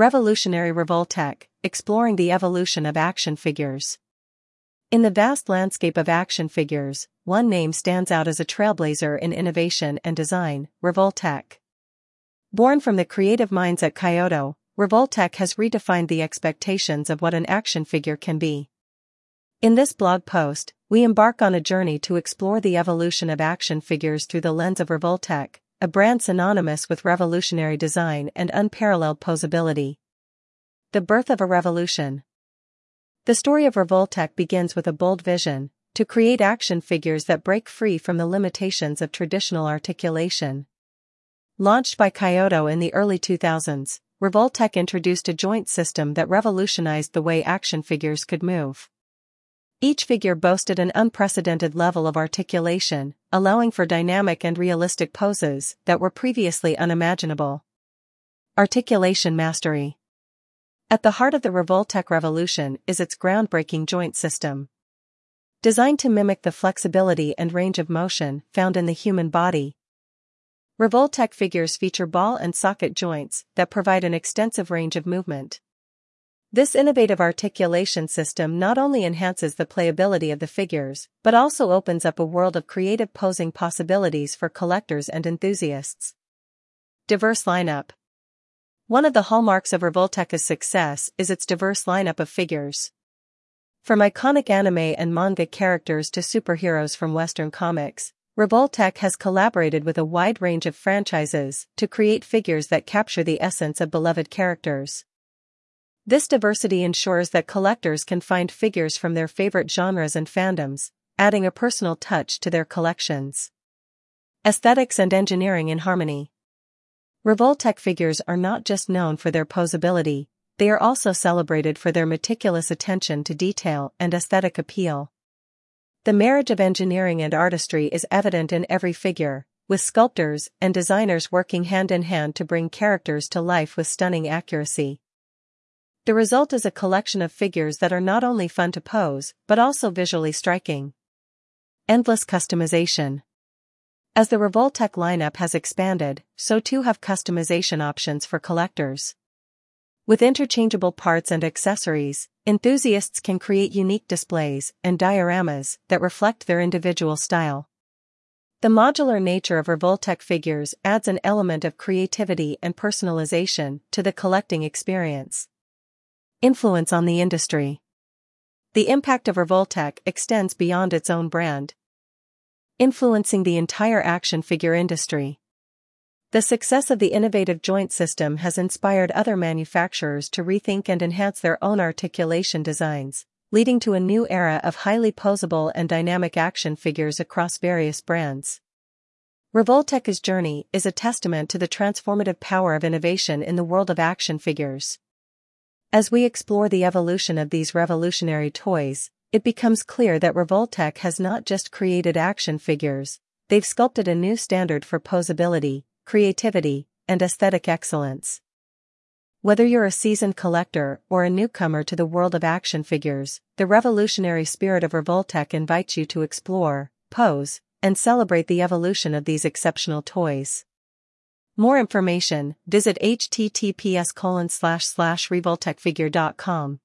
Revolutionary Revoltech, exploring the evolution of action figures. In the vast landscape of action figures, one name stands out as a trailblazer in innovation and design, Revoltech. Born from the creative minds at Kaiyodo, Revoltech has redefined the expectations of what an action figure can be. In this blog post, we embark on a journey to explore the evolution of action figures through the lens of Revoltech, a brand synonymous with revolutionary design and unparalleled posability. The birth of a revolution. The story of Revoltech begins with a bold vision to create action figures that break free from the limitations of traditional articulation. Launched by Kaiyodo in the early 2000s, Revoltech introduced a joint system that revolutionized the way action figures could move. Each figure boasted an unprecedented level of articulation, allowing for dynamic and realistic poses that were previously unimaginable. Articulation Mastery At the heart of the Revoltech revolution is its groundbreaking joint system. Designed to mimic the flexibility and range of motion found in the human body, Revoltech figures feature ball and socket joints that provide an extensive range of movement. This innovative articulation system not only enhances the playability of the figures, but also opens up a world of creative posing possibilities for collectors and enthusiasts. Diverse lineup. One of the hallmarks of Revoltech's success is its diverse lineup of figures. From iconic anime and manga characters to superheroes from Western comics, Revoltech has collaborated with a wide range of franchises to create figures that capture the essence of beloved characters. This diversity ensures that collectors can find figures from their favorite genres and fandoms, adding a personal touch to their collections. Aesthetics and engineering in harmony. Revoltech figures are not just known for their posability, they are also celebrated for their meticulous attention to detail and aesthetic appeal. The marriage of engineering and artistry is evident in every figure, with sculptors and designers working hand in hand to bring characters to life with stunning accuracy. The result is a collection of figures that are not only fun to pose, but also visually striking. Endless customization. As the Revoltech lineup has expanded, so too have customization options for collectors. With interchangeable parts and accessories, enthusiasts can create unique displays and dioramas that reflect their individual style. The modular nature of Revoltech figures adds an element of creativity and personalization to the collecting experience. Influence on the industry. The impact of Revoltech extends beyond its own brand, influencing the entire action figure industry. The success of the innovative joint system has inspired other manufacturers to rethink and enhance their own articulation designs, leading to a new era of highly posable and dynamic action figures across various brands. Revoltech's journey is a testament to the transformative power of innovation in the world of action figures. As we explore the evolution of these revolutionary toys, it becomes clear that Revoltech has not just created action figures, they've sculpted a new standard for posability, creativity, and aesthetic excellence. Whether you're a seasoned collector or a newcomer to the world of action figures, the revolutionary spirit of Revoltech invites you to explore, pose, and celebrate the evolution of these exceptional toys. More information, visit https colon slash slash revoltechfigure.com.